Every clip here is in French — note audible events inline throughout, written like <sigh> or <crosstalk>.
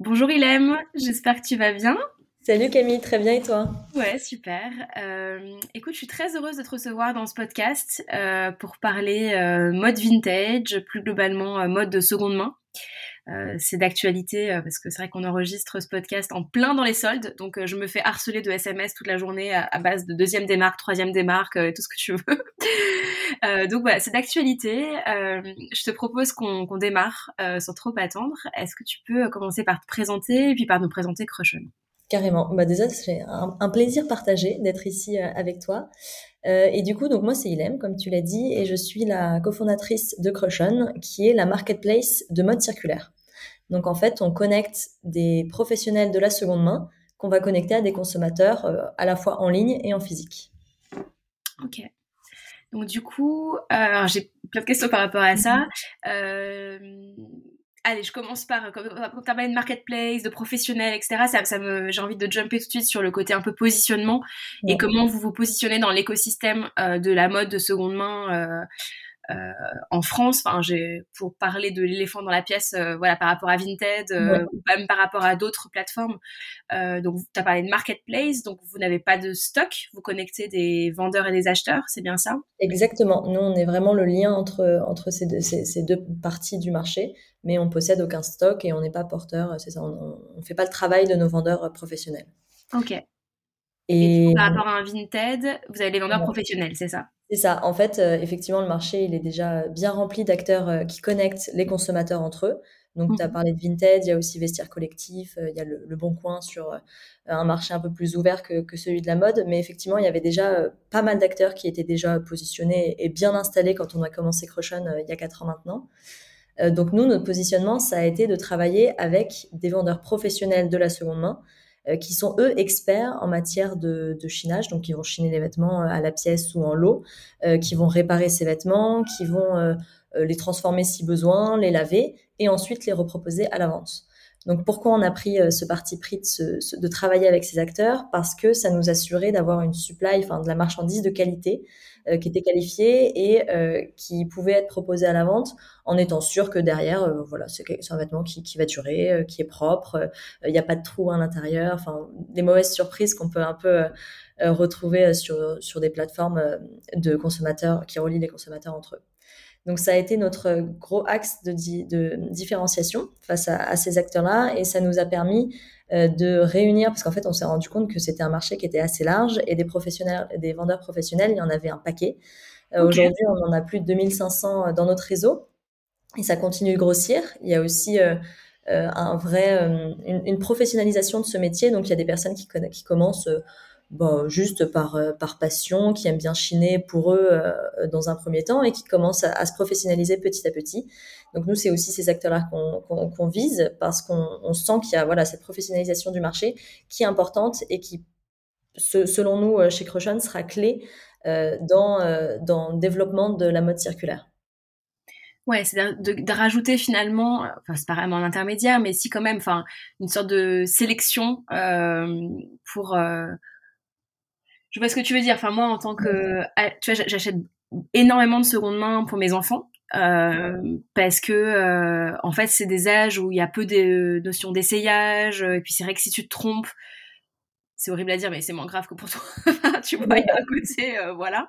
Bonjour Ilem, j'espère que tu vas bien. Salut Camille, très bien et toi? Ouais, super. Euh, écoute, je suis très heureuse de te recevoir dans ce podcast euh, pour parler euh, mode vintage, plus globalement mode de seconde main. Euh, c'est d'actualité euh, parce que c'est vrai qu'on enregistre ce podcast en plein dans les soldes, donc euh, je me fais harceler de SMS toute la journée à, base de deuxième démarque, troisième démarque, et tout ce que tu veux. <laughs> donc voilà, c'est d'actualité. je te propose qu'on démarre sans trop attendre. Est-ce que tu peux commencer par te présenter et puis par nous présenter Crushon Carrément. Bah déjà, c'est un, plaisir partagé d'être ici avec toi. et du coup, donc moi, c'est Ilem, comme tu l'as dit, et je suis la cofondatrice de Crushon, qui est la marketplace de mode circulaire. Donc en fait, on connecte des professionnels de la seconde main qu'on va connecter à des consommateurs euh, à la fois en ligne et en physique. Ok. Donc du coup, euh, j'ai plein de questions par rapport à ça. Mhm. Euh, allez, je commence par quand tu as parlé de marketplace, de professionnels, etc. Ça, ça me, j'ai envie de jumper tout de suite sur le côté un peu positionnement et comment vous vous positionnez dans l'écosystème de la mode de seconde main. Euh, en France, enfin, j'ai pour parler de l'éléphant dans la pièce, euh, voilà, par rapport à Vinted euh, ou même par rapport à d'autres plateformes. donc, tu as parlé de marketplace, donc vous n'avez pas de stock, vous connectez des vendeurs et des acheteurs, c'est bien ça? Exactement. Nous, on est vraiment le lien entre entre ces deux, ces, deux parties du marché, mais on possède aucun stock et on n'est pas porteur. C'est ça, on, ne fait pas le travail de nos vendeurs professionnels. Ok. Et, par rapport à un Vinted, vous avez les vendeurs professionnels, c'est ça? C'est ça. En fait, euh, effectivement, le marché, il est déjà bien rempli d'acteurs euh, qui connectent les consommateurs entre eux. Donc, tu as mmh. parlé de Vinted, il y a aussi Vestiaire Collectif, euh, il y a le, Bon Coin sur un marché un peu plus ouvert que, celui de la mode. Mais effectivement, il y avait déjà pas mal d'acteurs qui étaient déjà positionnés et bien installés quand on a commencé Crushon il y a quatre ans maintenant. donc, nous, notre positionnement, ça a été de travailler avec des vendeurs professionnels de la seconde main euh, qui sont eux experts en matière de, chinage, donc ils vont chiner les vêtements euh, à la pièce ou en lot, euh, qui vont réparer ces vêtements, qui vont les transformer si besoin, les laver et ensuite les reproposer à la vente. Donc pourquoi on a pris ce parti pris de, de, travailler avec ces acteurs? Parce que ça nous assurait d'avoir une supply, enfin de la marchandise de qualité euh, qui était qualifié et euh, qui pouvait être proposé à la vente en étant sûr que derrière, euh, voilà, c'est un vêtement qui, qui va durer, qui est propre, il n'y a pas de trou à l'intérieur, enfin des mauvaises surprises qu'on peut un peu retrouver sur, sur des plateformes de consommateurs qui relient les consommateurs entre eux. Donc ça a été notre gros axe de, de différenciation face à, ces acteurs-là et ça nous a permis euh, de réunir, parce qu'en fait, on s'est rendu compte que c'était un marché qui était assez large et des professionnels, des vendeurs professionnels, il y en avait un paquet. Euh, aujourd'hui, on en a plus de 2500 euh, dans notre réseau et ça continue de grossir. Il y a aussi un vrai, une, professionnalisation de ce métier. Donc, il y a des personnes qui, qui commencent bon, juste par, euh, par passion, qui aiment bien chiner pour eux euh, dans un premier temps et qui commencent à, se professionnaliser petit à petit. Donc nous, c'est aussi ces acteurs-là qu'on vise parce qu'on sent qu'il y a voilà, cette professionnalisation du marché qui est importante et qui, selon nous, euh, chez Crochon, sera clé dans, dans le développement de la mode circulaire. Ouais, c'est de, de, rajouter finalement, enfin c'est pas vraiment un intermédiaire, mais si quand même, enfin une sorte de sélection pour je vois ce que tu veux dire. Enfin, moi, en tant que, ah, tu vois, j'achète énormément de seconde main pour mes enfants. Euh, parce que euh, en fait c'est des âges où il y a peu de notions d'essayage et puis c'est vrai que si tu te trompes c'est horrible à dire mais c'est moins grave que pour toi. <laughs> Tu vois il y a un côté euh, voilà.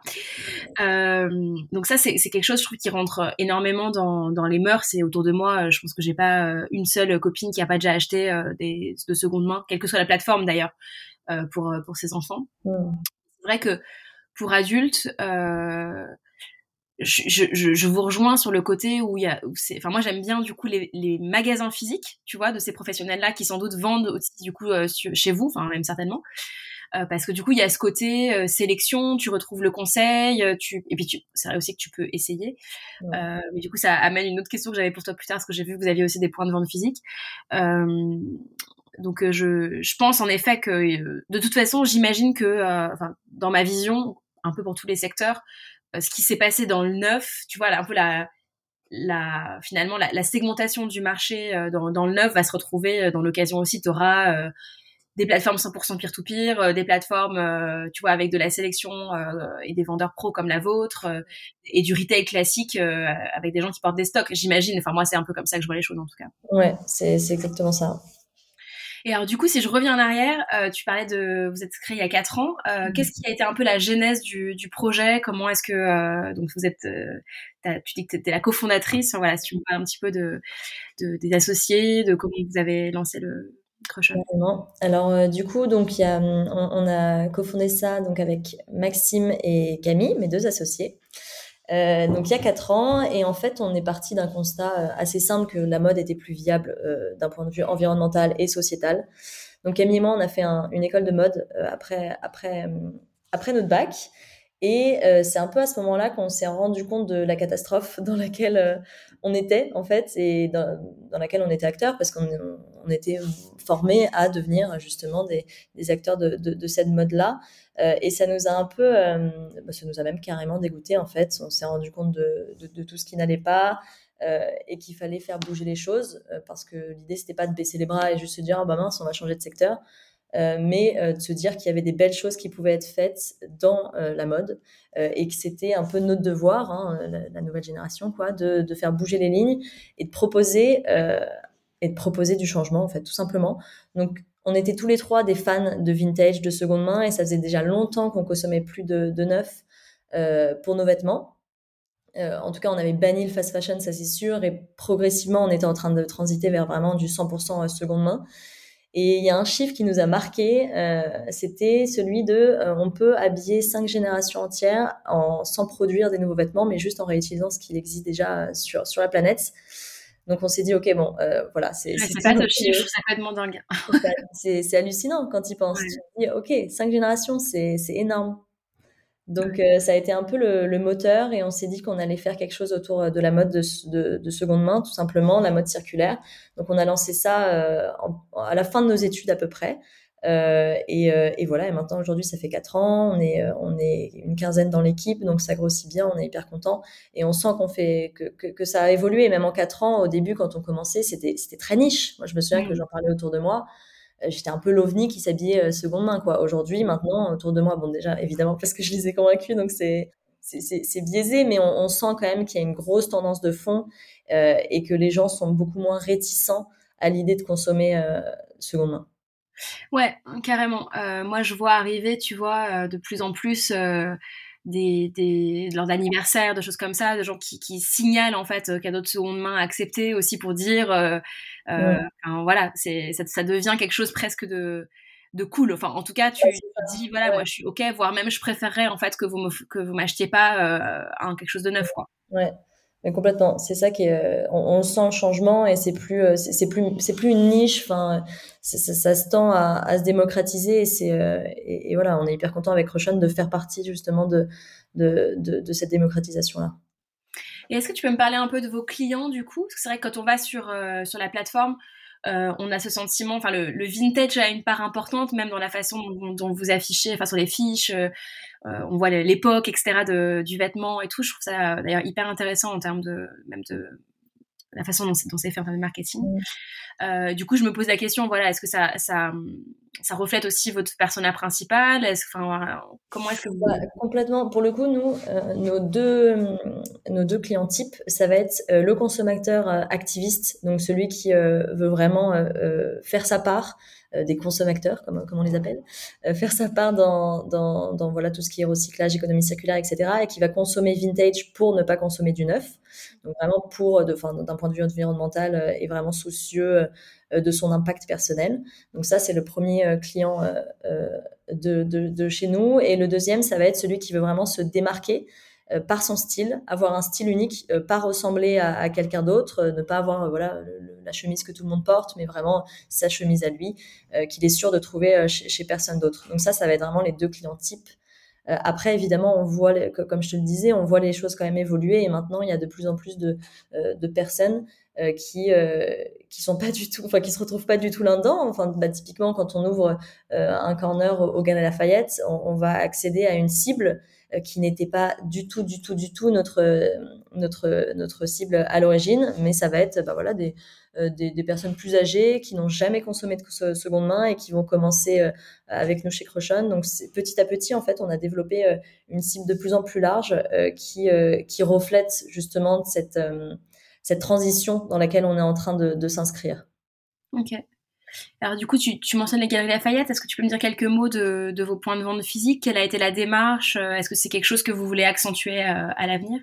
Euh, donc ça c'est quelque chose je trouve qui rentre énormément dans, dans les mœurs. Et autour de moi je pense que j'ai pas une seule copine qui a pas déjà acheté des de seconde main quelle que soit la plateforme d'ailleurs euh, pour, euh, pour ses enfants. C'est vrai que pour adultes, euh, je, je, je, vous rejoins sur le côté où il y a, enfin moi j'aime bien du coup les, les, magasins physiques, tu vois, de ces professionnels-là qui sans doute vendent aussi du coup chez vous, enfin même certainement, parce que du coup il y a ce côté sélection, tu retrouves le conseil, tu et puis tu, c'est vrai aussi que tu peux essayer, mais du coup ça amène une autre question que j'avais pour toi plus tard, parce que j'ai vu que vous aviez aussi des points de vente physiques. Donc euh, je, je, pense en effet que euh, de toute façon, j'imagine que euh, enfin, dans ma vision, un peu pour tous les secteurs, ce qui s'est passé dans le neuf, tu vois, un peu la, la finalement la, segmentation du marché dans, dans, le neuf va se retrouver dans l'occasion aussi. Tu auras des plateformes 100% peer-to-peer, des plateformes, tu vois, avec de la sélection et des vendeurs pros comme la vôtre, et du retail classique avec des gens qui portent des stocks, j'imagine. Enfin, moi, c'est un peu comme ça que je vois les choses, en tout cas. Ouais, c'est exactement ça. Et alors du coup, si je reviens en arrière, euh, tu parlais de, vous êtes créé il y a quatre ans. Euh, mmh. Qu'est-ce qui a été un peu la genèse du, du projet? Comment est-ce que euh, donc vous êtes, tu dis que tu étais la cofondatrice. Voilà, si tu me parles un petit peu de, de, des associés, de comment vous avez lancé le Crushon. Alors du coup, donc il y a, on, on a cofondé ça donc avec Maxime et Camille, mes deux associés. Euh, donc il y a quatre ans, et en fait, on est parti d'un constat euh, assez simple que la mode était plus viable euh, d'un point de vue environnemental et sociétal. Donc Camille et moi, on a fait une école de mode après, après, après notre bac. Et c'est un peu à ce moment-là qu'on s'est rendu compte de la catastrophe dans laquelle on était, en fait, et dans, laquelle on était acteur, parce qu'on on était formés à devenir justement des, acteurs de, cette mode-là. Euh, et ça nous a un peu, euh, bah, ça nous a même carrément dégoûté en fait. On s'est rendu compte de, tout ce qui n'allait pas. Euh, et qu'il fallait faire bouger les choses parce que l'idée c'était pas de baisser les bras et juste se dire ah bah mince on va changer de secteur mais de se dire qu'il y avait des belles choses qui pouvaient être faites dans la mode et que c'était un peu notre devoir hein, la, nouvelle génération quoi de, faire bouger les lignes et de proposer et de proposer du changement en fait tout simplement donc on était tous les trois des fans de vintage, de seconde main, et ça faisait déjà longtemps qu'on consommait plus de, neuf euh, pour nos vêtements. Euh, en tout cas, on avait banni le fast fashion, ça c'est sûr, et progressivement, on était en train de transiter vers vraiment du 100% seconde main. Et il y a un chiffre qui nous a marqué, euh, c'était celui de on peut habiller cinq générations entières en, sans produire des nouveaux vêtements, mais juste en réutilisant ce qui existe déjà sur la planète. Donc on s'est dit, ok, bon, euh, voilà, c'est. c'est pas chiffre, ça complètement dingue. <laughs> c'est hallucinant quand il pense. Tu dis, ok, cinq générations, c'est énorme. Donc euh, ça a été un peu le, moteur et on s'est dit qu'on allait faire quelque chose autour euh, de la mode de, de, seconde main, tout simplement, la mode circulaire. Donc on a lancé ça à la fin de nos études à peu près. Euh, et, euh, et, voilà, et maintenant aujourd'hui ça fait quatre ans, on est, euh, on est une quinzaine dans l'équipe, donc ça grossit bien, on est hyper content et on sent qu'on fait que, que, que, ça a évolué. Même en quatre ans, au début quand on commençait, c'était c'était très niche. Moi je me souviens que j'en parlais autour de moi. J'étais un peu l'ovni qui s'habillait seconde main quoi. Aujourd'hui, maintenant autour de moi, bon déjà évidemment parce que je les ai convaincus, donc c'est c'est biaisé, mais on, on, sent quand même qu'il y a une grosse tendance de fond euh, et que les gens sont beaucoup moins réticents à l'idée de consommer euh, seconde main. Ouais, carrément. Euh, moi, je vois arriver, tu vois, euh, de plus en plus euh, des, des lors d'anniversaires, de choses comme ça, de gens qui, qui signalent en fait cadeaux de seconde main acceptés aussi pour dire, voilà, c'est ça, ça, devient quelque chose presque de de cool. Enfin, en tout cas, tu, dis voilà, moi, je suis ok, voire même je préférerais en fait que vous me que vous m'achetiez pas un quelque chose de neuf, quoi. Ouais. Mais complètement, c'est ça qui est, on, on, sent le changement et c'est plus, euh, c'est plus, c'est plus une niche. Enfin, ça, se tend à, se démocratiser et c'est, euh, et, voilà, on est hyper content avec Rochon de faire partie justement de, de, de, cette démocratisation là. Et est-ce que tu peux me parler un peu de vos clients du coup? Parce que c'est vrai que quand on va sur euh, sur la plateforme, euh, on a ce sentiment, enfin le, vintage a une part importante, même dans la façon dont, vous affichez, enfin sur les fiches, euh, euh on voit l'époque, etc. De, du vêtement et tout. Je trouve ça d'ailleurs hyper intéressant en termes de même de la façon dont, c'est fait en termes de marketing. Euh, du coup, je me pose la question, voilà, est-ce que ça, ça, ça reflète aussi votre persona principal est-ce, enfin, Comment est-ce que vous... Bah, complètement. Pour le coup, nous, euh, nos, deux, nos deux clients types, ça va être euh, le consommateur activiste, donc celui qui veut vraiment faire sa part des consommateurs, comme, comme on les appelle, faire sa part dans, dans, dans, voilà, tout ce qui est recyclage, économie circulaire, etc., et qui va consommer vintage pour ne pas consommer du neuf. Donc vraiment pour, d'un point de vue environnemental, et vraiment soucieux euh, de son impact personnel. Donc ça, c'est le premier euh, client euh, de, chez nous. Et le deuxième, ça va être celui qui veut vraiment se démarquer par son style, avoir un style unique, pas ressembler à, quelqu'un d'autre, ne pas avoir voilà la chemise que tout le monde porte, mais vraiment sa chemise à lui, qu'il est sûr de trouver chez, personne d'autre. Donc ça, ça va être vraiment les deux clients types. Après, évidemment, on voit, comme je te le disais, on voit les choses quand même évoluer et maintenant, il y a de plus en plus de, de personnes euh, qui euh, qui sont pas du tout, enfin qui se retrouvent pas du tout là-dedans. Enfin, bah, typiquement quand on ouvre euh, un corner au, au Galerie Lafayette, on, on, va accéder à une cible qui n'était pas du tout, du tout, du tout notre notre notre cible à l'origine, mais ça va être bah voilà des des, des, personnes plus âgées qui n'ont jamais consommé de seconde main et qui vont commencer avec nous chez Crochon. Donc petit à petit, en fait, on a développé une cible de plus en plus large qui qui reflète justement cette cette transition dans laquelle on est en train de, de s'inscrire. Ok. Alors du coup, tu, tu mentionnes les Galeries Lafayette. Est-ce que tu peux me dire quelques mots de, de, vos points de vente physiques? Quelle a été la démarche? Est-ce que c'est quelque chose que vous voulez accentuer à l'avenir?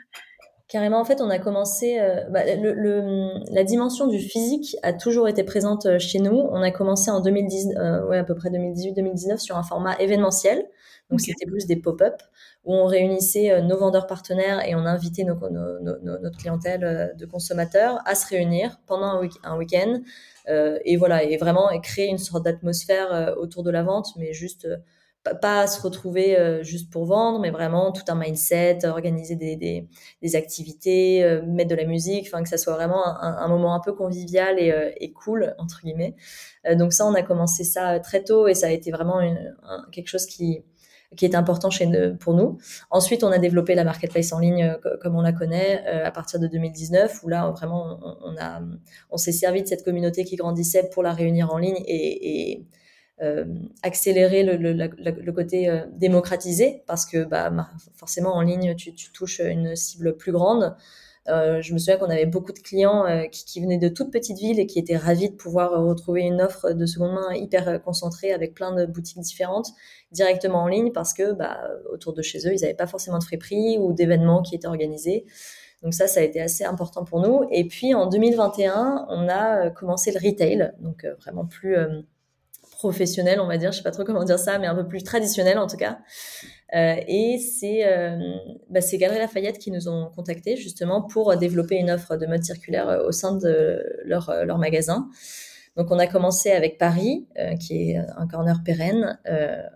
Carrément, en fait, on a commencé. Euh, bah, le, le, la dimension du physique a toujours été présente euh, chez nous. On a commencé en 2010, euh, ouais, à peu près 2018-2019 sur un format événementiel. Donc, c'était plus des pop-up où on réunissait euh, nos vendeurs partenaires et on invitait nos, nos, nos, notre clientèle de consommateurs à se réunir pendant un, week- un week-end. et voilà, et vraiment créer une sorte d'atmosphère autour de la vente, mais juste pas se retrouver euh, juste pour vendre, mais vraiment tout un mindset, organiser des, des, des activités, euh, mettre de la musique, enfin que ça soit vraiment un, un moment un peu convivial et, euh, et cool entre guillemets. donc ça, on a commencé ça très tôt et ça a été vraiment une, quelque chose qui qui est important chez pour nous. Ensuite, on a développé la marketplace en ligne comme on la connaît à partir de 2019, où là vraiment on, on a on s'est servi de cette communauté qui grandissait pour la réunir en ligne et, et euh, accélérer le, côté euh, démocratisé parce que bah, forcément en ligne tu, touches une cible plus grande. Euh, je me souviens qu'on avait beaucoup de clients euh, qui, qui, venaient de toutes petites villes et qui étaient ravis de pouvoir retrouver une offre de seconde main hyper concentrée avec plein de boutiques différentes directement en ligne parce que bah, autour de chez eux, ils n'avaient pas forcément de friperie ou d'événements qui étaient organisés. Donc ça, ça a été assez important pour nous. Et puis en 2021, on a commencé le retail, donc vraiment plus professionnel, on va dire, je sais pas trop comment dire ça, mais un peu plus traditionnel en tout cas. Euh, et c'est euh, bah, Galeries Lafayette qui nous ont contactés justement pour développer une offre de mode circulaire euh, au sein de leur, euh, leur magasin. Donc on a commencé avec Paris, qui est un corner pérenne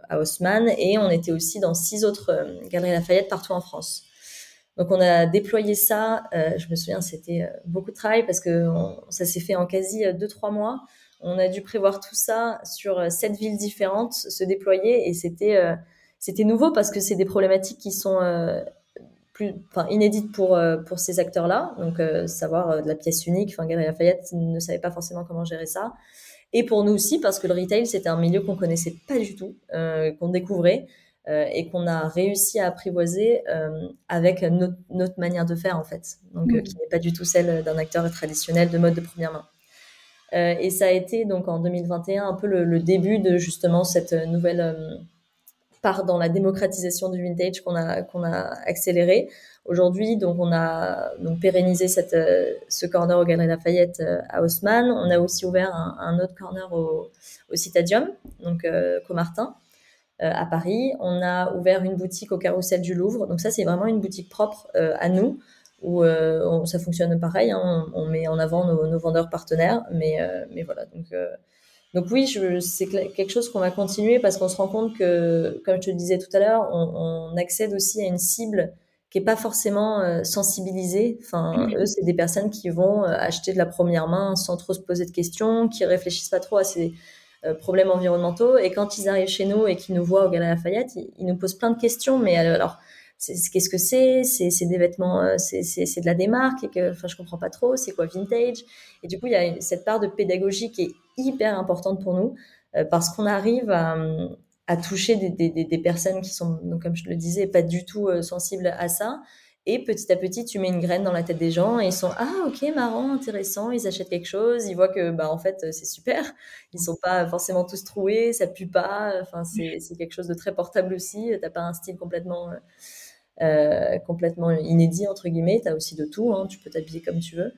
à Haussmann, et on était aussi dans six autres Galeries Lafayette partout en France. Donc on a déployé ça, je me souviens, c'était beaucoup de travail parce que ça s'est fait en quasi deux trois mois on a dû prévoir tout ça sur euh, sept villes différentes, se déployer, et c'était euh, c'était nouveau parce que c'est des problématiques qui sont euh, plus, enfin, inédites pour pour ces acteurs-là. Donc savoir de la pièce unique, enfin Galerie Lafayette ne savait pas forcément comment gérer ça. Et pour nous aussi parce que le retail c'était un milieu qu'on connaissait pas du tout, qu'on découvrait. et qu'on a réussi à apprivoiser avec notre, notre, manière de faire en fait, donc mmh. qui n'est pas du tout celle d'un acteur traditionnel de mode de première main. Euh, et ça a été donc en 2021 un peu le, début de justement cette nouvelle euh, part dans la démocratisation du vintage qu'on a qu'on a. Aujourd'hui, donc on a donc pérennisé cette euh, ce corner au Galeries Lafayette à Haussmann. On a aussi ouvert un, autre corner au, Citadium, donc euh, Comartin à Paris. On a ouvert une boutique au Carrousel du Louvre. Donc ça, c'est vraiment une boutique propre à nous où euh, ça fonctionne pareil. Hein, on, met en avant nos, nos vendeurs partenaires, mais, euh, mais voilà. Donc, euh, donc oui, c'est quelque chose qu'on va continuer parce qu'on se rend compte que, comme je te le disais tout à l'heure, on, on, accède aussi à une cible qui est pas forcément euh, sensibilisée. Enfin, eux, c'est des personnes qui vont acheter de la première main sans trop se poser de questions, qui réfléchissent pas trop à ces problèmes environnementaux. Et quand ils arrivent chez nous et qu'ils nous voient au Galerie Lafayette, ils, ils, nous posent plein de questions. Mais alors, qu'est-ce que c'est? C'est des vêtements euh, c'est de la démarque et que enfin je comprends pas trop. C'est quoi vintage? Et du coup il y a cette part de pédagogie qui est hyper importante pour nous euh, parce qu'on arrive à, à toucher des, des, des, personnes qui sont donc comme je le disais pas du tout euh, sensibles à ça. Et petit à petit tu mets une graine dans la tête des gens et ils sont ah ok marrant intéressant ils achètent quelque chose ils voient que bah en fait c'est super. Ils sont pas forcément tous troués ça pue pas enfin c'est quelque chose de très portable aussi t'as pas un style complètement euh, complètement inédit entre guillemets. Tu as aussi de tout, hein, tu peux t'habiller comme tu veux.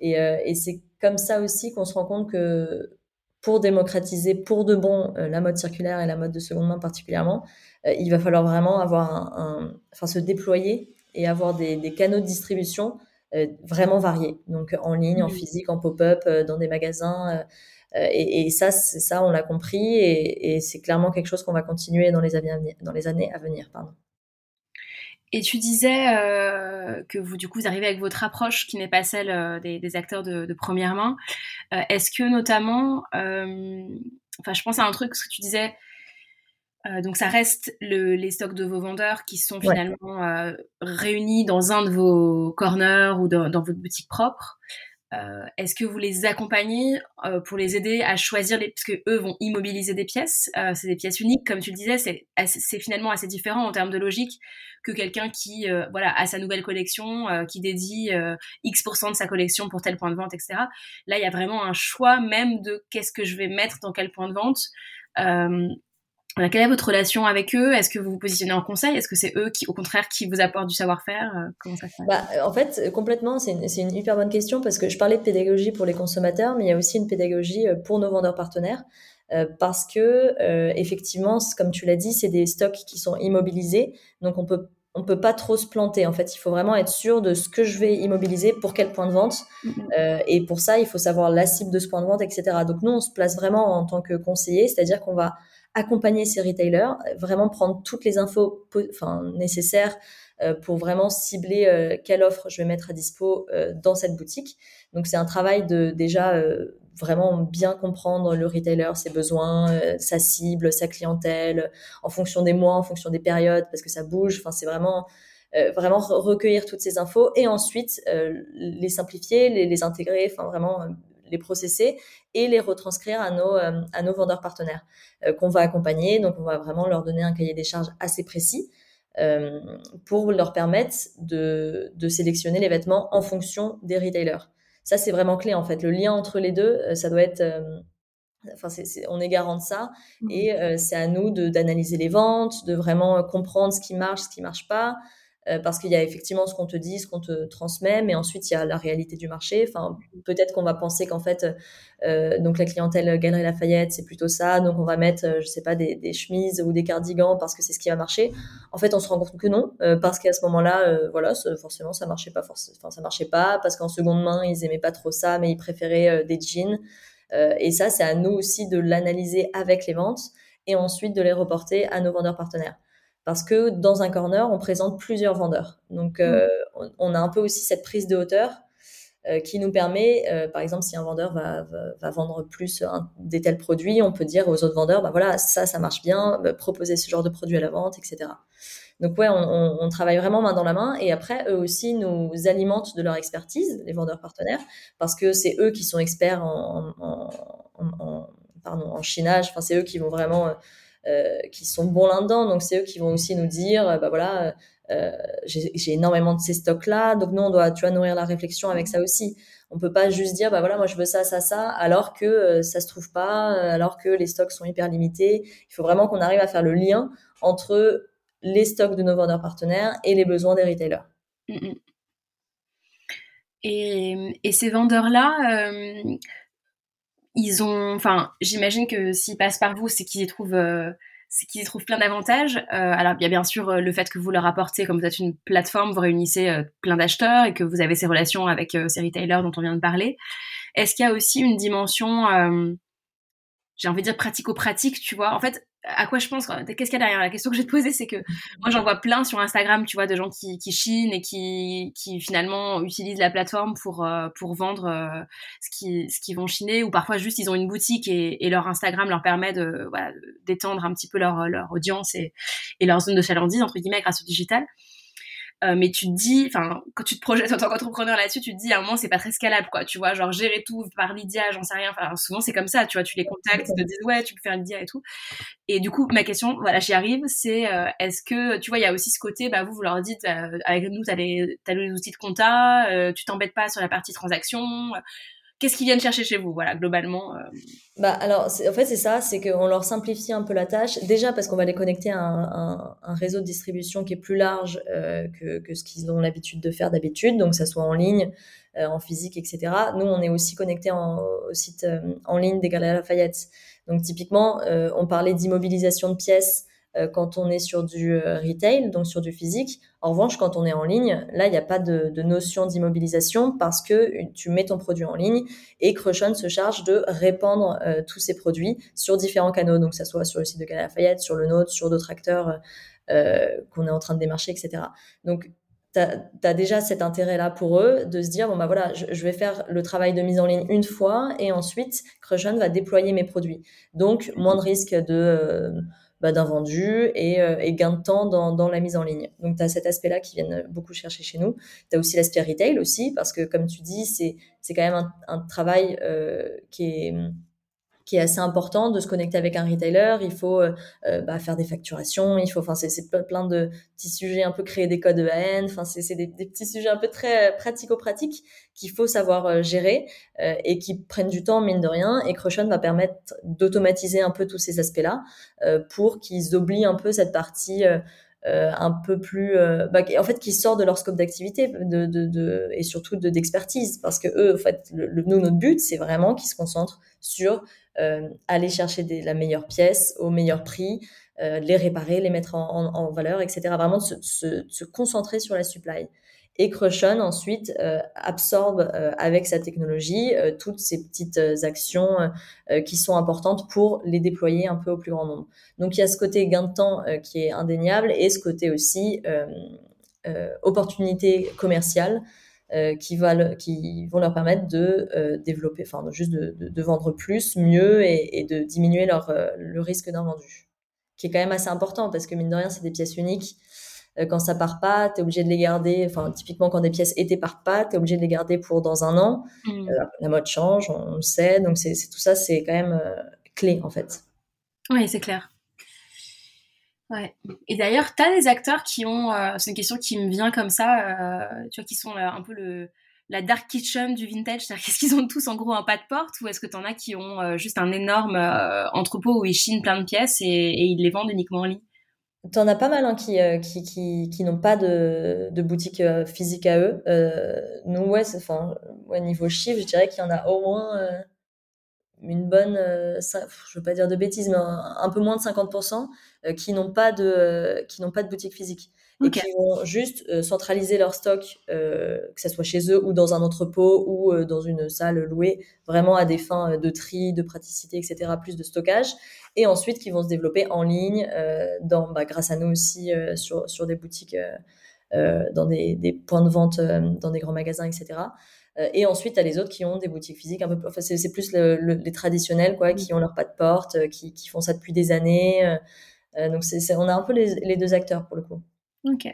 Et, euh, et c'est comme ça aussi qu'on se rend compte que pour démocratiser pour de bon euh, la mode circulaire et la mode de seconde main particulièrement, il va falloir vraiment avoir un, un, enfin se déployer et avoir des, des canaux de distribution vraiment variés. Donc en ligne, en physique, en pop-up, dans des magasins. Et, et, ça, c'est ça, on l'a compris, et, et c'est clairement quelque chose qu'on va continuer dans les, dans les années à venir. Pardon. Et tu disais euh, que vous, du coup, vous arrivez avec votre approche qui n'est pas celle euh, des, des, acteurs de, de première main. Euh, Est-ce que notamment, euh, enfin, je pense à un truc ce que tu disais. Euh, donc, ça reste le, les stocks de vos vendeurs qui sont finalement ouais. réunis dans un de vos corners ou dans, dans votre boutique propre. Euh, est-ce que vous les accompagnez euh, pour les aider à choisir les parce que eux vont immobiliser des pièces, euh, c'est des pièces uniques comme tu le disais, c'est finalement assez différent en termes de logique que quelqu'un qui voilà a sa nouvelle collection, qui dédie X de sa collection pour tel point de vente, etc. Là, il y a vraiment un choix même de qu'est-ce que je vais mettre dans quel point de vente. Quelle est votre relation avec eux? Est-ce que vous vous positionnez en conseil? Est-ce que c'est eux qui, au contraire, qui vous apportent du savoir-faire? Euh, Comment ça se bah, En fait, complètement, c'est une, une, hyper bonne question parce que je parlais de pédagogie pour les consommateurs, mais il y a aussi une pédagogie euh, pour nos vendeurs partenaires. Euh, parce que euh, effectivement, comme tu l'as dit, c'est des stocks qui sont immobilisés, donc on peut on peut pas trop se planter. En fait, il faut vraiment être sûr de ce que je vais immobiliser, pour quel point de vente. Euh, et pour ça, il faut savoir la cible de ce point de vente, etc. Donc nous, on se place vraiment en tant que conseiller, c'est-à-dire qu'on va accompagner ces retailers, vraiment prendre toutes les infos enfin, nécessaires euh, pour vraiment cibler euh, quelle offre je vais mettre à dispo euh, dans cette boutique. Donc c'est un travail de déjà vraiment bien comprendre le retailer, ses besoins, sa cible, sa clientèle, en fonction des mois, en fonction des périodes, parce que ça bouge. Enfin, c'est vraiment vraiment recueillir toutes ces infos et ensuite les simplifier, les, les intégrer, enfin vraiment les processer et les retranscrire à nos, euh, à nos vendeurs partenaires euh, qu'on va accompagner. Donc, on va vraiment leur donner un cahier des charges assez précis euh, pour leur permettre de, de sélectionner les vêtements en fonction des retailers. Ça, c'est vraiment clé en fait. Le lien entre les deux, ça doit être Enfin, on est garant de ça mmh. et c'est à nous d'analyser les ventes, de vraiment comprendre ce qui marche, ce qui marche pas, euh, parce qu'il y a effectivement ce qu'on te dit, ce qu'on te transmet, mais ensuite il y a la réalité du marché. Enfin, peut-être qu'on va penser qu'en fait, euh, donc la clientèle Galerie Lafayette, c'est plutôt ça, donc on va mettre, euh, je sais pas, des, chemises ou des cardigans parce que c'est ce qui va marcher. En fait, on se rend compte que non, parce qu'à ce moment-là, voilà, forcément, ça marchait pas, ça marchait pas, parce qu'en seconde main, ils aimaient pas trop ça, mais ils préféraient des jeans. et ça, c'est à nous aussi de l'analyser avec les ventes et ensuite de les reporter à nos vendeurs partenaires parce que dans un corner, on présente plusieurs vendeurs. Donc, euh, on, a un peu aussi cette prise de hauteur euh, qui nous permet, euh, par exemple, si un vendeur va, va, vendre plus un, des tels produits, on peut dire aux autres vendeurs, bah voilà, ça, ça marche bien, bah, proposer ce genre de produit à la vente, etc. Donc ouais, on, on, travaille vraiment main dans la main et après, eux aussi nous alimentent de leur expertise, les vendeurs partenaires, parce que c'est eux qui sont experts en, en, en, pardon, en chinage, enfin c'est eux qui vont vraiment qui sont bons là-dedans. Donc, c'est eux qui vont aussi nous dire, euh, bah voilà, euh, j'ai énormément de ces stocks-là. Donc, nous, on doit, tu vois, nourrir la réflexion avec ça aussi. On peut pas juste dire, bah voilà, moi, je veux ça, ça, ça, alors que ça se trouve pas, alors que les stocks sont hyper limités. Il faut vraiment qu'on arrive à faire le lien entre les stocks de nos vendeurs partenaires et les besoins des retailers. Mm, mm. Et, et, ces vendeurs-là, ils ont, enfin, j'imagine que s'ils passent par vous, c'est qu'ils y trouvent, euh, c'est qu'ils y trouvent plein d'avantages. Euh, alors, il y a bien sûr euh, le fait que vous leur apportez, comme vous êtes une plateforme, vous réunissez plein d'acheteurs et que vous avez ces relations avec ces retailers dont on vient de parler. Est-ce qu'il y a aussi une dimension, j'ai envie de dire pratico-pratique, tu vois En fait, à quoi je pense Qu'est-ce qu'il y a derrière? La question que je vais te poser, c'est que <laughs> moi j'en vois plein sur Instagram, tu vois, de gens qui, qui chinent et qui, qui finalement utilisent la plateforme pour euh, pour vendre euh, ce qui ce qu'ils vont chiner, ou parfois juste ils ont une boutique et, et leur Instagram leur permet de voilà, d'étendre un petit peu leur leur audience et, et leur zone de chalandise entre guillemets grâce au digital. Euh, mais tu te dis, enfin, quand tu te projettes en tant qu'entrepreneur là-dessus, tu te dis à un moment c'est pas très scalable, quoi. Tu vois, genre gérer tout par Lydia, j'en sais rien. Enfin, souvent c'est comme ça, tu vois, tu les contactes, ils te disent ouais, tu peux faire Lydia et tout. Et du coup, ma question, voilà, j'y arrive, c'est euh, est-ce que, tu vois, il y a aussi ce côté, bah vous, vous leur dites, euh, avec nous, t'as les, as les outils de compta, tu t'embêtes pas sur la partie transaction qu'est-ce qu'ils viennent chercher chez vous Voilà, globalement. Euh. Bah alors, en fait, c'est ça, c'est qu'on leur simplifie un peu la tâche. Déjà parce qu'on va les connecter à un, un, réseau de distribution qui est plus large euh, que, que, ce qu'ils ont l'habitude de faire d'habitude, donc ça soit en ligne, euh, en physique, etc. Nous, on est aussi connectés au site en ligne des Galeries Lafayette. Donc typiquement, on parlait d'immobilisation de pièces euh, quand on est sur du euh, retail, donc sur du physique. En revanche, quand on est en ligne, là, il n'y a pas de, notion d'immobilisation parce que tu mets ton produit en ligne et Crushon se charge de répandre euh, tous ces produits sur différents canaux, donc ça soit sur le site de Galerie Lafayette, sur le nôtre, sur d'autres acteurs euh, qu'on est en train de démarcher, etc. Donc, tu as, déjà cet intérêt-là pour eux de se dire, bon, bah voilà, je, je, vais faire le travail de mise en ligne une fois et ensuite, Crushon va déployer mes produits. Donc, moins de risque de bah, d'un vendu et, et, gain de temps dans, dans la mise en ligne. Donc, tu as cet aspect-là qui viennent beaucoup chercher chez nous. Tu as aussi l'aspect retail aussi, parce que comme tu dis, c'est quand même un, un travail qui est qui est assez important de se connecter avec un retailer. Il faut euh, euh, bah, faire des facturations. Il faut, enfin, c'est plein de petits sujets, un peu créer des codes EAN. Enfin, c'est des, petits sujets un peu très pratico-pratiques qu'il faut savoir euh, gérer et qui prennent du temps, mine de rien. Et Crushon va permettre d'automatiser un peu tous ces aspects-là pour qu'ils oublient un peu cette partie. Euh, un peu plus, euh, bah, en fait, qui sortent de leur scope d'activité de, de, de, et surtout d'expertise, parce que eux, en fait, le, nous, notre but, c'est vraiment qu'ils se concentrent sur euh, aller chercher des, la meilleure pièce au meilleur prix, euh, les réparer, les mettre en, en, valeur, etc. Vraiment se, se, se, concentrer sur la supply. Et Crushon ensuite euh, absorbe euh, avec sa technologie euh, toutes ces petites actions qui sont importantes pour les déployer un peu au plus grand nombre. Donc il y a ce côté gain de temps qui est indéniable et ce côté aussi opportunité commerciale qui, va qui vont leur permettre de développer, enfin juste de, de, vendre plus, mieux et, de diminuer leur, le risque d'invendu, qui est quand même assez important parce que mine de rien, c'est des pièces uniques quand ça part pas, tu es obligé de les garder. Enfin, typiquement, quand des pièces étaient partent pas, tu es obligé de les garder pour dans un an. Mmh. Euh, la mode change, on, le sait. Donc, c'est tout ça, c'est quand même euh, clé, en fait. Oui, c'est clair. Ouais. Et d'ailleurs, tu as des acteurs qui ont. c'est une question qui me vient comme ça, tu vois, qui sont un peu le, la dark kitchen du vintage C'est-à-dire, qu'est-ce qu'ils ont tous en gros un pas de porte? Ou est-ce que tu en as qui ont juste un énorme entrepôt où ils chinent plein de pièces et, et ils les vendent uniquement en ligne? T'en as pas mal hein, qui, euh, qui, qui, qui n'ont pas de, de boutique euh, physique à eux. Euh, nous, ouais, enfin, ouais, niveau chiffre, je dirais qu'il y en a au moins euh, une bonne, je veux pas dire de bêtises, mais un, un peu moins de 50% qui n'ont pas de, qui n'ont pas de boutique physique qui vont juste euh, centraliser leur stock, euh, que ce soit chez eux ou dans un entrepôt ou euh, dans une salle louée, vraiment à des fins de tri, de praticité, etc., plus de stockage, et ensuite qui vont se développer en ligne, dans, bah, grâce à nous aussi sur, des boutiques, dans des, points de vente, dans des grands magasins, etc. Et ensuite, tu as les autres qui ont des boutiques physiques un peu Enfin, c'est plus le, les traditionnels, quoi, qui ont leur pas de porte, qui, font ça depuis des années. donc, on a un peu les deux acteurs pour le coup. Ok.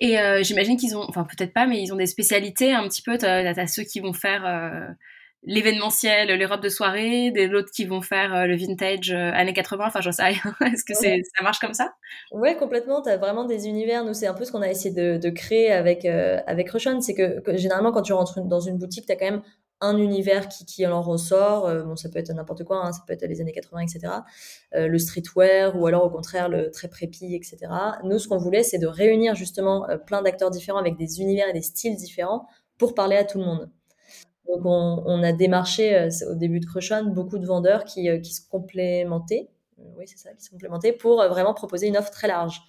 Et euh, j'imagine qu'ils ont, enfin peut-être pas, mais ils ont des spécialités un petit peu. T'as as ceux qui vont faire euh, l'événementiel, les robes de soirée, des autres qui vont faire euh, le vintage années 80. Enfin, j'en sais rien. <laughs> Est-ce que ça marche comme ça? Ouais, complètement. T'as vraiment des univers. Nous, c'est un peu ce qu'on a essayé de, de créer avec avec Rushon. C'est que, que, généralement, quand tu rentres dans une boutique, t'as quand même un univers qui, qui en ressort. Euh, bon, ça peut être n'importe quoi, hein, ça peut être les années 80, etc. Euh, le streetwear ou alors au contraire le très prépi, etc. Nous, ce qu'on voulait, c'est de réunir justement euh, plein d'acteurs différents avec des univers et des styles différents pour parler à tout le monde. Donc, on, a démarché au début de Crushon beaucoup de vendeurs qui, qui se complémentaient. Oui, c'est ça, qui se complémentaient pour vraiment proposer une offre très large.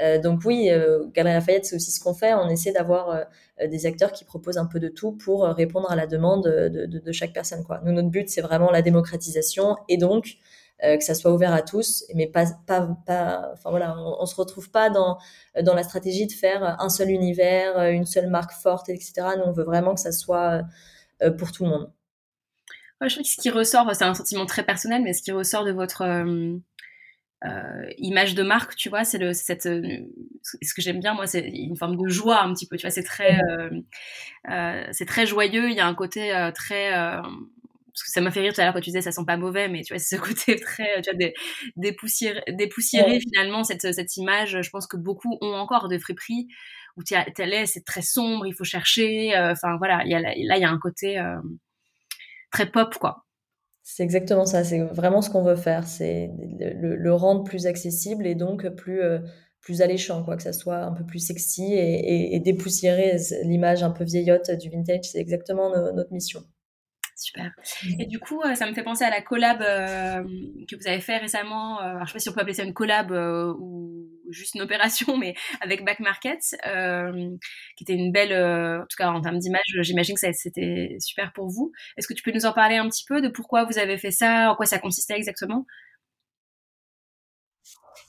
Euh, donc oui, euh, Galerie Lafayette, c'est aussi ce qu'on fait. On essaie d'avoir euh, des acteurs qui proposent un peu de tout pour répondre à la demande de, chaque personne. Notre but, c'est vraiment la démocratisation et donc que ça soit ouvert à tous, mais pas, enfin voilà, on, on, se retrouve pas dans la stratégie de faire un seul univers, une seule marque forte, etc. Nous, on veut vraiment que ça soit pour tout le monde. Je trouve que ce qui ressort, c'est un sentiment très personnel, mais ce qui ressort de votre image de marque, tu vois, c'est le cette euh, ce que j'aime bien moi, c'est une forme de joie un petit peu, tu vois, c'est très euh, euh c'est très joyeux, il y a un côté euh, très parce que ça m'a fait rire tout à l'heure quand tu disais ça sent pas mauvais, mais tu vois, c'est ce <laughs> côté très, tu vois, des, dépoussiéré, dépoussiéré finalement, cette, cette image, je pense que beaucoup ont encore de friperies, où tu es c'est très sombre, il faut chercher, enfin voilà, il y a, là, il y a un côté très pop, quoi. C'est exactement ça. C'est vraiment ce qu'on veut faire. C'est le, le, rendre plus accessible et donc plus, euh, plus alléchant, quoi, que ça soit un peu plus sexy et, et, et dépoussiérer l'image un peu vieillotte du vintage. C'est exactement notre mission. Super. Et du coup, euh, ça me fait penser à la collab euh, que vous avez fait récemment. Euh, alors, je sais pas si on peut appeler ça une collab ou juste une opération, mais avec Back Market, qui était une belle, en tout cas en termes d'image, j'imagine que c'était super pour vous. Est-ce que tu peux nous en parler un petit peu de pourquoi vous avez fait ça, en quoi ça consistait exactement?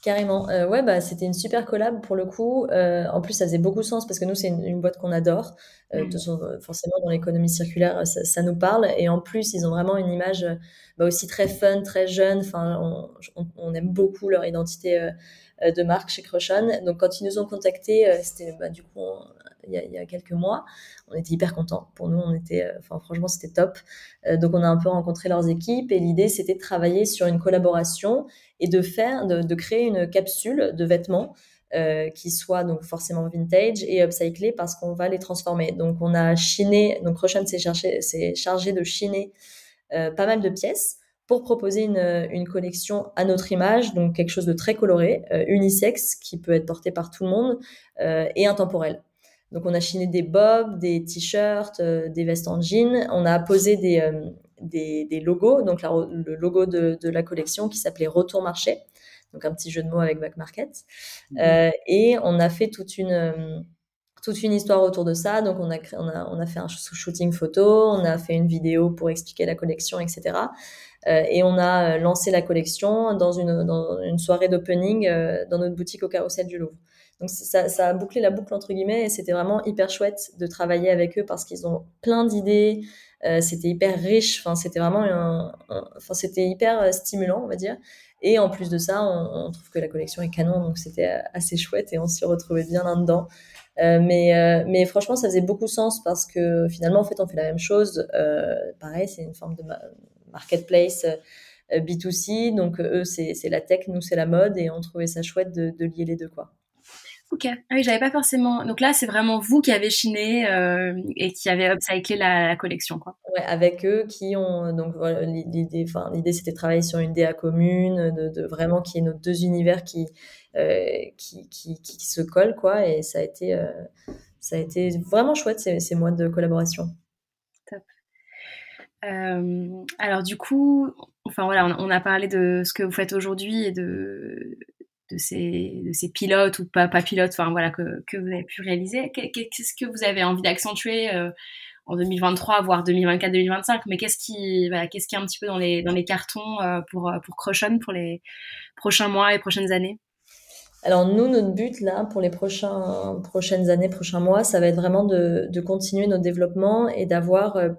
Carrément. Euh, ouais, bah, c'était une super collab pour le coup. Euh, en plus, ça faisait beaucoup de sens parce que nous, c'est une, boîte qu'on adore. Euh, de mmh. forcément, dans l'économie circulaire, ça, nous parle. Et en plus, ils ont vraiment une image bah, aussi très fun, très jeune. Enfin, on, aime beaucoup leur identité de marque chez Crushon. Donc, quand ils nous ont contactés, c'était bah, du coup il y, a, il y, a, quelques mois, on était hyper contents. Pour nous, on était, enfin, franchement, c'était top. donc, on a un peu rencontré leurs équipes et l'idée, c'était de travailler sur une collaboration et de faire, de, créer une capsule de vêtements euh, qui soit donc forcément vintage et upcyclé parce qu'on va les transformer. Donc on a chiné, donc Roshan s'est chargé, chargé de chiner euh, pas mal de pièces pour proposer une, une, collection à notre image, donc quelque chose de très coloré, euh, unisexe, qui peut être porté par tout le monde euh, et intemporel. Donc on a chiné des bobs, des t-shirts, euh, des vestes en jean. On a posé des, des, logos, donc le logo de, la collection qui s'appelait Retour Marché, donc un petit jeu de mots avec Back Market. Mhm. Euh, et on a fait toute une, euh, toute une histoire autour de ça. Donc on a, on a, on a fait un shooting photo, on a fait une vidéo pour expliquer la collection, etc. Euh, et on a lancé la collection dans une, dans une soirée d'opening dans notre boutique au Carrousel du Louvre. Donc ça, a bouclé la boucle entre guillemets et c'était vraiment hyper chouette de travailler avec eux parce qu'ils ont plein d'idées, euh, c'était hyper riche. Enfin, c'était vraiment un, enfin, c'était hyper euh, stimulant, on va dire. Et en plus de ça, on, trouve que la collection est canon, donc c'était euh, assez chouette et on s'y retrouvait bien là-dedans. mais, mais franchement, ça faisait beaucoup sens parce que finalement, en fait, on fait la même chose. pareil, c'est une forme de marketplace B2C. Donc, eux, c'est la tech, nous, c'est la mode. Et on trouvait ça chouette de, de lier les deux, quoi. Ok. Ah oui, j'avais pas forcément. Donc là, c'est vraiment vous qui avez chiné euh, et qui avez upcyclé la, la, collection, quoi. Ouais, avec eux qui ont donc voilà, l'idée. Enfin, l'idée c'était de travailler sur une DA commune, de, de vraiment qu'il y ait nos deux univers qui, euh, qui, qui, qui, se collent, quoi. Et ça a été euh, ça a été vraiment chouette ces, ces mois de collaboration. Top. Alors du coup, enfin voilà, on, on, a parlé de ce que vous faites aujourd'hui et de de ces, de ces pilotes ou pas, pas pilotes, voilà, que, que vous avez pu réaliser. Qu'est-ce que vous avez envie d'accentuer euh, en 2023, voire 2024-2025 Mais qu'est-ce qui, voilà, qu'est-ce qui est un petit peu dans les, dans les cartons euh, pour, pour Crochon pour les prochains mois et prochaines années? Alors nous, notre but là pour les prochains, prochaines années, prochains mois, ça va être vraiment de, de continuer notre développement et d'avoir, euh,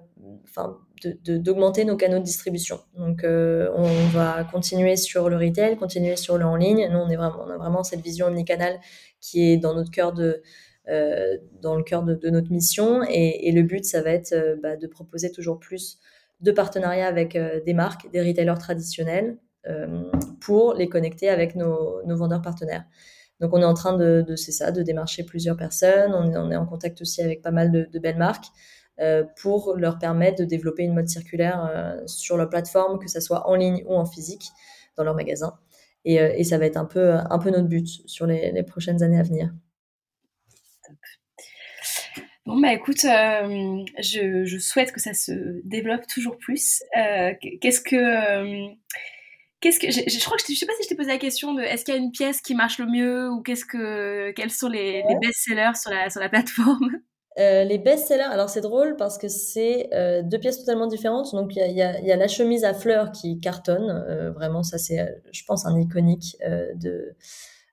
enfin, d'augmenter nos canaux de distribution. Donc, euh, on va continuer sur le retail, continuer sur le en ligne. Nous, on, est vraiment, on a vraiment cette vision omnicanal qui est dans notre cœur de, euh, dans le cœur de, notre mission. Et, le but, ça va être euh, bah, de proposer toujours plus de partenariats avec des marques, des retailers traditionnels, pour les connecter avec nos, vendeurs partenaires. Donc, on est en train de, c'est ça, de démarcher plusieurs personnes. On est, en contact aussi avec pas mal de belles marques. Euh, pour leur permettre de développer une mode circulaire euh, sur leur plateforme, que ce soit en ligne ou en physique, dans leur magasin. Et, euh, et ça va être un peu, un peu notre but sur les, les prochaines années à venir. Bon, bah écoute, je, je, souhaite que ça se développe toujours plus. qu'est-ce que. Qu'est-ce que je, je, crois que je, je sais pas si je t'ai posé la question de est-ce qu'il y a une pièce qui marche le mieux ou qu'est-ce que quels sont les, les best-sellers sur la sur la plateforme? Euh, les best-sellers, alors c'est drôle parce que c'est euh, deux pièces totalement différentes. Donc il y a, la chemise à fleurs qui cartonne, euh, vraiment ça c'est, je pense, un iconique de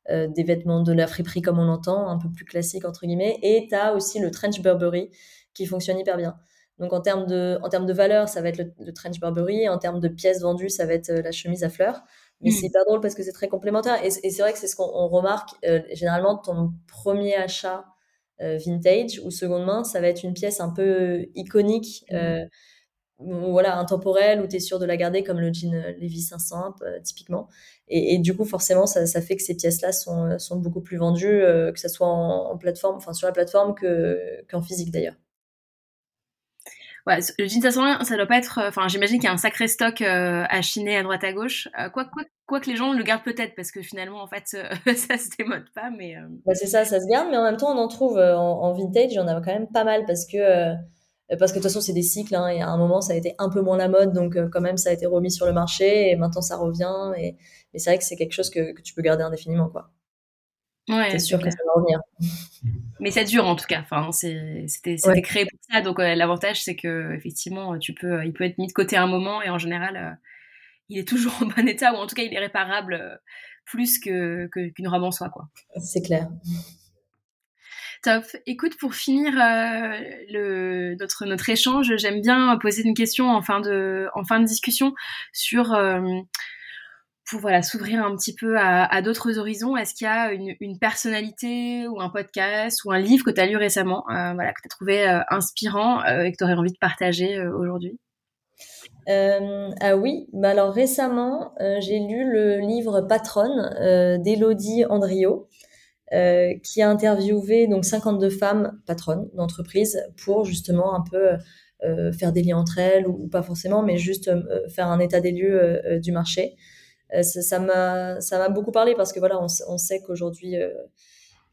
des vêtements de la friperie comme on l'entend, un peu plus classique entre guillemets. Et tu as aussi le trench Burberry qui fonctionne hyper bien. Donc en termes de, en termes de valeur, ça va être le, trench Burberry. En termes de pièces vendues, ça va être la chemise à fleurs. Mais hmm. c'est pas drôle parce que c'est très complémentaire. Et, et c'est vrai que c'est ce qu'on remarque. généralement, ton premier achat vintage ou seconde main, ça va être une pièce un peu iconique, mmh. euh, voilà, intemporelle, où tu es sûr de la garder, comme le jean euh, Levi 500, typiquement. Et, du coup, forcément, ça, ça fait que ces pièces-là sont, sont, beaucoup plus vendues, que ce soit en, plateforme, enfin sur la plateforme qu'en physique d'ailleurs. Ouais, le jean 501, ça doit pas être. Enfin, j'imagine qu'il y a un sacré stock à chiner à droite à gauche. quoi, quoi, quoi que les gens le gardent peut-être parce que finalement en fait <laughs> ça se démode pas mais euh, bah, c'est ça ça se garde mais en même temps on en trouve euh, en, vintage y en a quand même pas mal parce que euh, parce que de toute façon c'est des cycles hein, et à un moment ça a été un peu moins la mode donc quand même ça a été remis sur le marché et maintenant ça revient et, c'est vrai que c'est quelque chose que, que, tu peux garder indéfiniment quoi ouais c'est sûr que ça va revenir mais ça dure en tout cas enfin c'était créé pour ça donc l'avantage c'est que effectivement tu peux il peut être mis de côté un moment et en général il est toujours <laughs> en bon état, ou en tout cas il est réparable euh, plus que qu'une robe en soi, quoi. C'est clair. Top. Écoute, pour finir euh, le, notre, notre échange, j'aime bien poser une question en fin de, en fin de discussion sur, euh, pour voilà, s'ouvrir un petit peu à, d'autres horizons. Est-ce qu'il y a une, personnalité ou un podcast ou un livre que tu as lu récemment, euh, voilà, que tu as trouvé euh, inspirant euh, et que tu aurais envie de partager aujourd'hui? Ah oui, bah alors récemment, j'ai lu le livre Patronne euh, d'Elodie Andrio, euh, qui a interviewé donc 52 femmes patronnes d'entreprise pour justement un peu faire des liens entre elles ou, pas forcément, mais juste faire un état des lieux du marché. Ça m'a ça m'a beaucoup parlé parce que voilà, on, sait qu'aujourd'hui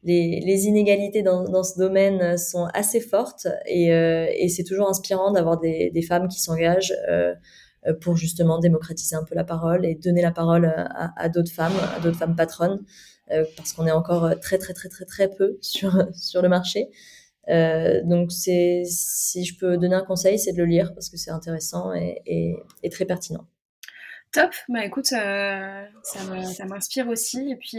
les, les, inégalités dans, ce domaine sont assez fortes et, c'est toujours inspirant d'avoir des, femmes qui s'engagent pour justement démocratiser un peu la parole et donner la parole à, d'autres femmes, à d'autres femmes patronnes. Euh, parce qu'on est encore euh, très très très très très peu <laughs> sur le marché. Euh, donc si je peux donner un conseil, c'est de le lire parce que c'est intéressant et, très pertinent. Top. Bah écoute, euh, ça m'inspire aussi. Et puis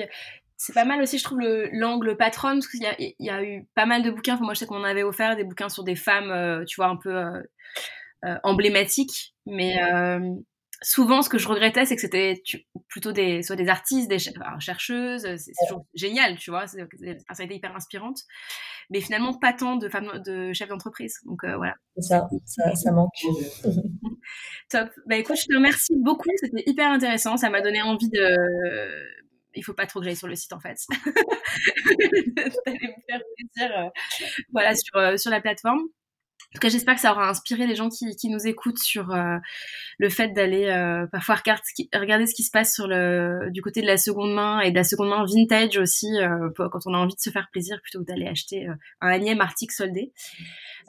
c'est pas mal aussi, je trouve, l'angle patronne, parce qu'il y a, il y a eu pas mal de bouquins. Enfin, moi, je sais qu'on avait offert des bouquins sur des femmes, euh, tu vois, un peu euh, emblématiques. Mais souvent, ce que je regrettais, c'est que c'était plutôt des, soit des artistes, des chercheuses. C'est toujours génial, tu vois. Ça a été hyper inspirante. Mais finalement, pas tant de femmes, de chefs d'entreprise. Donc euh, voilà. Ça, ça, ça manque. <laughs> Top. Bah écoute, je te remercie beaucoup. C'était hyper intéressant. Ça m'a donné envie de. Il faut pas trop que j'aille sur le site en fait. <laughs> D'aller me faire plaisir, euh, voilà, sur, euh, sur la plateforme. En tout cas, j'espère que ça aura inspiré les gens qui, qui nous écoutent sur euh, le fait d'aller euh, parfois regarder ce, qui, se passe sur le du côté de la seconde main et de la seconde main vintage aussi euh, quand on a envie de se faire plaisir plutôt que d'aller acheter euh, un énième article soldé.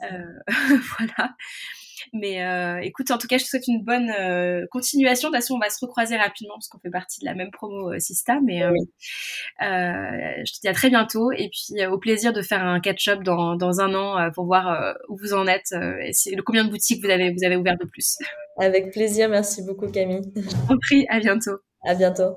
Euh, <laughs> voilà. Mais euh, écoute, en tout cas, je te souhaite une bonne euh, continuation. De toute façon, on va se recroiser rapidement parce qu'on fait partie de la même promo euh, Sista. Mais je te dis à très bientôt et puis au plaisir de faire un catch-up dans, dans un an pour voir où vous en êtes et le combien de boutiques vous avez, vous avez ouvert de plus. Avec plaisir. Merci beaucoup, Camille. Je t'en prie. À bientôt. À bientôt.